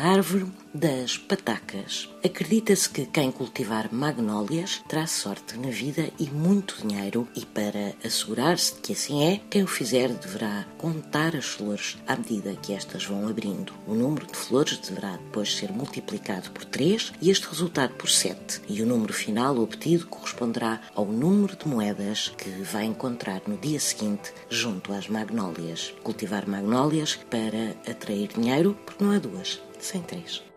árvore das patacas. Acredita-se que quem cultivar magnólias terá sorte na vida e muito dinheiro, e para assegurar-se de que assim é, quem o fizer deverá contar as flores à medida que estas vão abrindo. O número de flores deverá depois ser multiplicado por 3 e este resultado por 7, e o número final obtido corresponderá ao número de moedas que vai encontrar no dia seguinte junto às magnólias. Cultivar magnólias para atrair dinheiro, porque não há duas sem três.